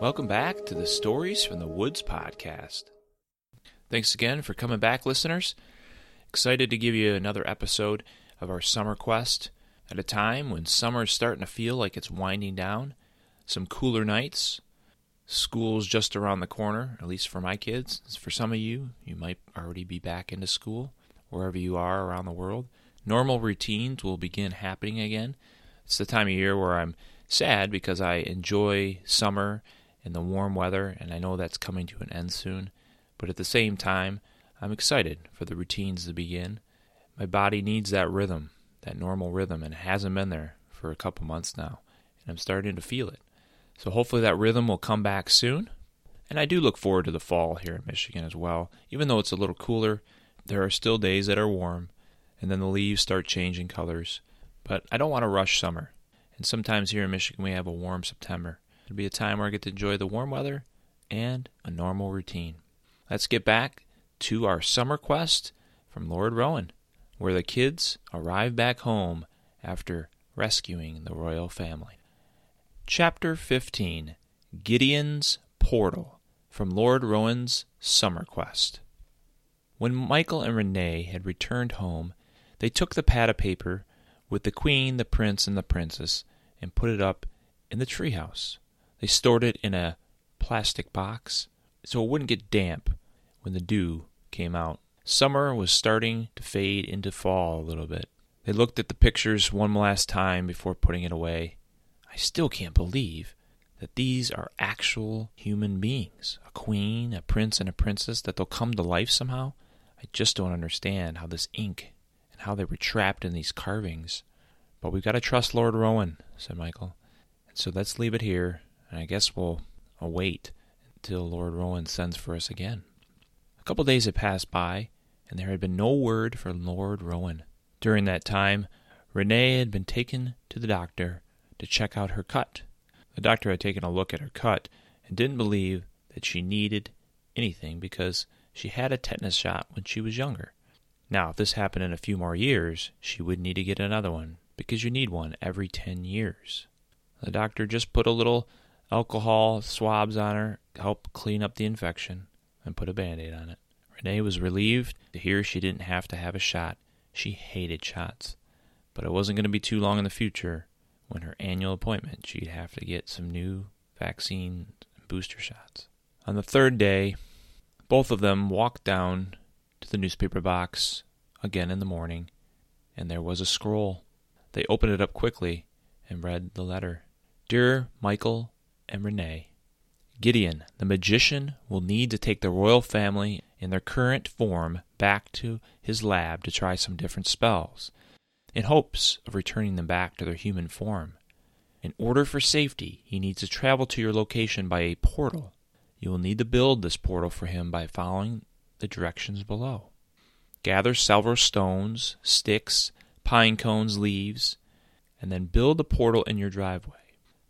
Welcome back to the Stories from the Woods podcast. Thanks again for coming back, listeners. Excited to give you another episode of our summer quest at a time when summer is starting to feel like it's winding down. Some cooler nights. School's just around the corner, at least for my kids. For some of you, you might already be back into school, wherever you are around the world. Normal routines will begin happening again. It's the time of year where I'm sad because I enjoy summer and the warm weather, and I know that's coming to an end soon. But at the same time, I'm excited for the routines to begin. My body needs that rhythm, that normal rhythm, and it hasn't been there for a couple months now, and I'm starting to feel it. So hopefully that rhythm will come back soon. And I do look forward to the fall here in Michigan as well. Even though it's a little cooler, there are still days that are warm, and then the leaves start changing colors. But I don't want to rush summer. And sometimes here in Michigan we have a warm September. It'll be a time where I get to enjoy the warm weather and a normal routine. Let's get back to our summer quest from Lord Rowan, where the kids arrive back home after rescuing the royal family. Chapter 15 Gideon's Portal from Lord Rowan's Summer Quest. When Michael and Renee had returned home, they took the pad of paper with the queen, the prince, and the princess and put it up in the treehouse. They stored it in a plastic box so it wouldn't get damp when the dew came out. Summer was starting to fade into fall a little bit. They looked at the pictures one last time before putting it away. I still can't believe that these are actual human beings a queen, a prince, and a princess, that they'll come to life somehow. I just don't understand how this ink and how they were trapped in these carvings. But we've got to trust Lord Rowan, said Michael. And so let's leave it here, and I guess we'll await until Lord Rowan sends for us again. A couple days had passed by, and there had been no word from Lord Rowan. During that time, Renee had been taken to the doctor to check out her cut. The doctor had taken a look at her cut and didn't believe that she needed anything because she had a tetanus shot when she was younger. Now, if this happened in a few more years, she would need to get another one because you need one every 10 years. The doctor just put a little alcohol swabs on her, help clean up the infection, and put a band aid on it. Renee was relieved to hear she didn't have to have a shot. She hated shots. But it wasn't going to be too long in the future when her annual appointment she'd have to get some new vaccine booster shots. On the third day, both of them walked down to the newspaper box again in the morning, and there was a scroll. They opened it up quickly and read the letter. Dear Michael and Renee, Gideon, the magician, will need to take the royal family in their current form back to his lab to try some different spells, in hopes of returning them back to their human form. In order for safety, he needs to travel to your location by a portal. You will need to build this portal for him by following the directions below. Gather several stones, sticks, pine cones, leaves, and then build the portal in your driveway.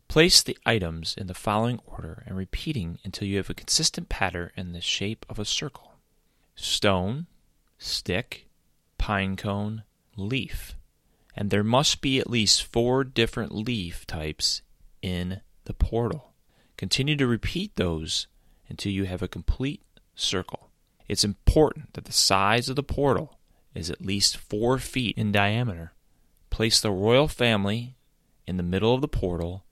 Place the items in the following order and repeating until you have a consistent pattern in the shape of a circle stone, stick, pine cone, leaf. And there must be at least four different leaf types in the portal. Continue to repeat those until you have a complete circle. It's important that the size of the portal is at least four feet in diameter. Place the royal family in the middle of the portal.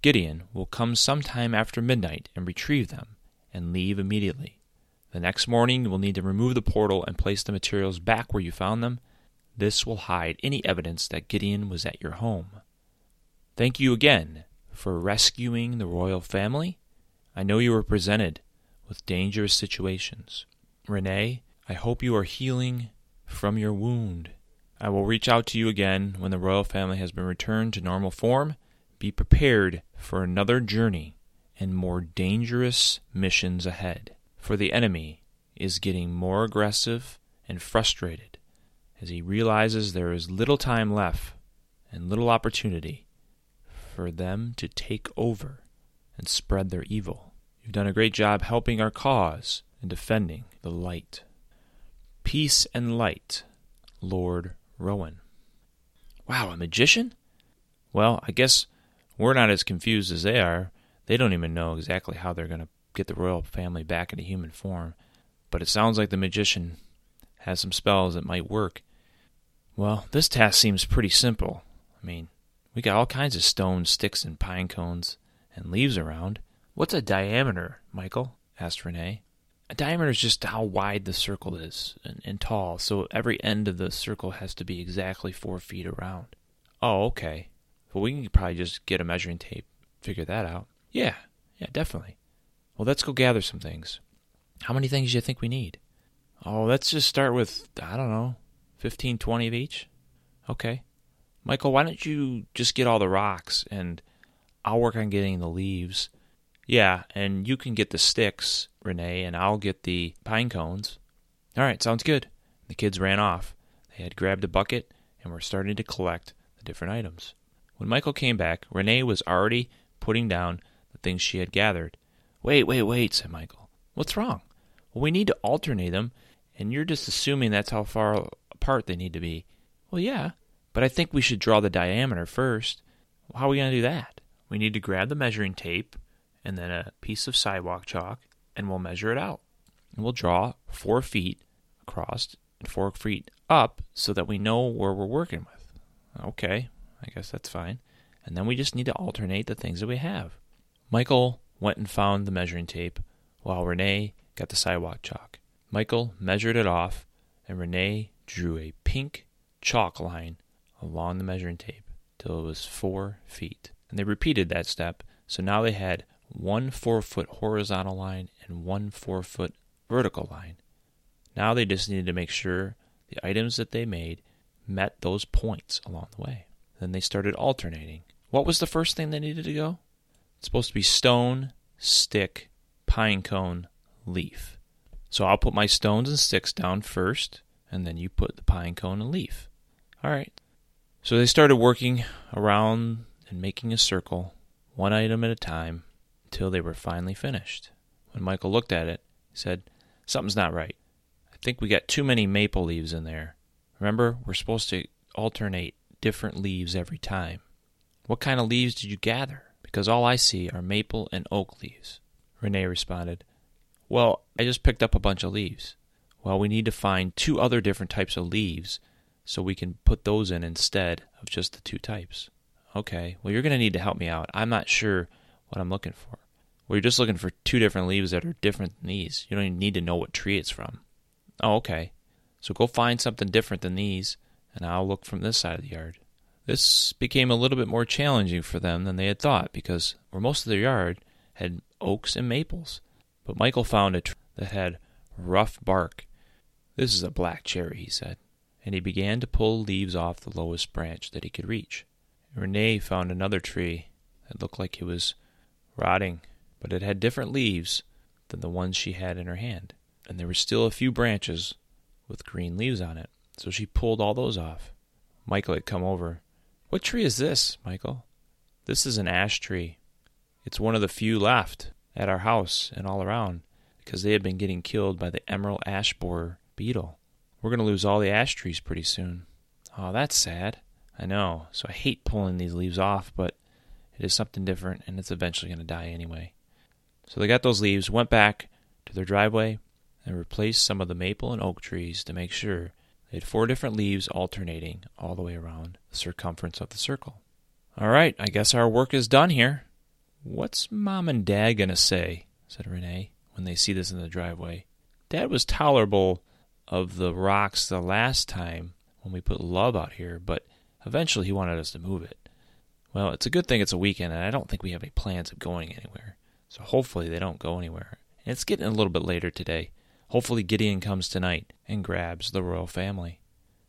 Gideon will come sometime after midnight and retrieve them and leave immediately. The next morning, you will need to remove the portal and place the materials back where you found them. This will hide any evidence that Gideon was at your home. Thank you again for rescuing the royal family. I know you were presented with dangerous situations. Renee, I hope you are healing from your wound. I will reach out to you again when the royal family has been returned to normal form. Be prepared for another journey and more dangerous missions ahead for the enemy is getting more aggressive and frustrated as he realizes there is little time left and little opportunity for them to take over and spread their evil. You've done a great job helping our cause and defending the light. Peace and light, Lord Rowan. Wow, a magician? Well, I guess we're not as confused as they are. They don't even know exactly how they're going to get the royal family back into human form, but it sounds like the magician has some spells that might work. Well, this task seems pretty simple. I mean, we got all kinds of stones, sticks, and pine cones and leaves around. What's a diameter, Michael? asked Renee. A diameter is just how wide the circle is and, and, tall, so every end of the circle has to be exactly four feet around. Oh, okay. Well, we can probably just get a measuring tape, figure that out. Yeah, yeah, definitely. Well, let's go gather some things. How many things do you think we need? Oh, let's just start with, I don't know, fifteen, twenty of each? Okay. Michael, why don't you just get all the rocks and I'll work on getting the leaves yeah, and you can get the sticks, Renee, and I'll get the pine cones. All right, sounds good. The kids ran off. They had grabbed a bucket and were starting to collect the different items. When Michael came back, Renee was already putting down the things she had gathered. Wait, wait, wait, said Michael. What's wrong? Well, we need to alternate them, and you're just assuming that's how far apart they need to be. Well, yeah, but I think we should draw the diameter first. How are we going to do that? We need to grab the measuring tape and then a piece of sidewalk chalk, and we'll measure it out. And we'll draw four feet across and four feet up so that we know where we're working with. Okay, I guess that's fine. And then we just need to alternate the things that we have. Michael went and found the measuring tape while Renee got the sidewalk chalk. Michael measured it off, and Renee drew a pink chalk line along the measuring tape till it was four feet. And they repeated that step, so now they had one four foot horizontal line and one four foot vertical line. Now they just needed to make sure the items that they made met those points along the way. Then they started alternating. What was the first thing they needed to go? It's supposed to be stone, stick, pine cone, leaf. So I'll put my stones and sticks down first, and then you put the pine cone and leaf. All right. So they started working around and making a circle, one item at a time, until they were finally finished. When Michael looked at it, he said, Something's not right. I think we got too many maple leaves in there. Remember, we're supposed to alternate different leaves every time. What kind of leaves did you gather? Because all I see are maple and oak leaves. Renee responded, Well, I just picked up a bunch of leaves. Well, we need to find two other different types of leaves so we can put those in instead of just the two types. Okay, well, you're going to need to help me out. I'm not sure what I'm looking for. Well, you're just looking for two different leaves that are different than these. You don't even need to know what tree it's from. Oh, okay. So go find something different than these, and I'll look from this side of the yard. This became a little bit more challenging for them than they had thought because where most of their yard had oaks and maples. But Michael found a tree that had rough bark. This is a black cherry, he said, and he began to pull leaves off the lowest branch that he could reach. Renee found another tree that looked like it was rotting, but it had different leaves than the ones she had in her hand, and there were still a few branches with green leaves on it, so she pulled all those off. Michael had come over. What tree is this, Michael? This is an ash tree. It's one of the few left at our house and all around because they had been getting killed by the emerald ash borer beetle. We're going to lose all the ash trees pretty soon. Oh, that's sad. I know. So I hate pulling these leaves off, but it is something different, and it's eventually going to die anyway. So they got those leaves, went back to their driveway, and replaced some of the maple and oak trees to make sure they had four different leaves alternating all the way around the circumference of the circle. All right, I guess our work is done here. What's Mom and Dad going to say? said Renee when they see this in the driveway. Dad was tolerable of the rocks the last time when we put love out here, but eventually he wanted us to move it. Well, it's a good thing it's a weekend, and I don't think we have any plans of going anywhere. So hopefully they don't go anywhere. And it's getting a little bit later today. Hopefully Gideon comes tonight and grabs the royal family.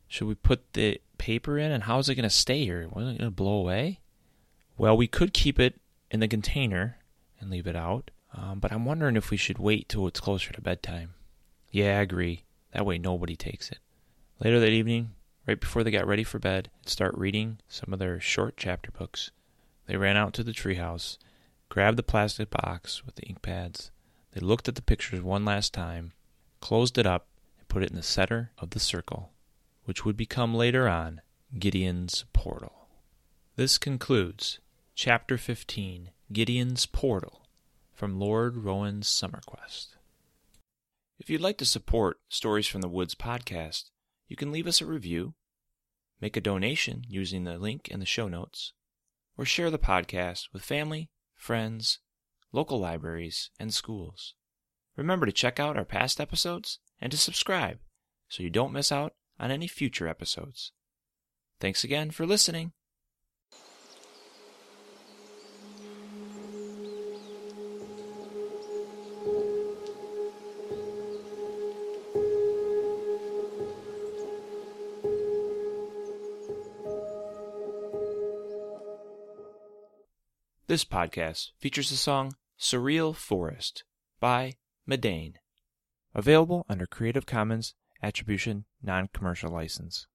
Should we put the paper in, and how is it going to stay here? Was it going to blow away? Well, we could keep it in the container and leave it out, um, but I'm wondering if we should wait till it's closer to bedtime. Yeah, I agree. That way nobody takes it. Later that evening, right before they got ready for bed and start reading some of their short chapter books. They ran out to the treehouse, grabbed the plastic box with the ink pads. They looked at the pictures one last time, closed it up, and put it in the center of the circle, which would become later on Gideon's portal. This concludes Chapter 15 Gideon's Portal from Lord Rowan's Summer Quest. If you'd like to support Stories from the Woods podcast, you can leave us a review, make a donation using the link in the show notes, or share the podcast with family, friends, local libraries, and schools. Remember to check out our past episodes and to subscribe so you don't miss out on any future episodes. Thanks again for listening. This podcast features the song Surreal Forest by Meydän. Available under Creative Commons Attribution Non Commercial License.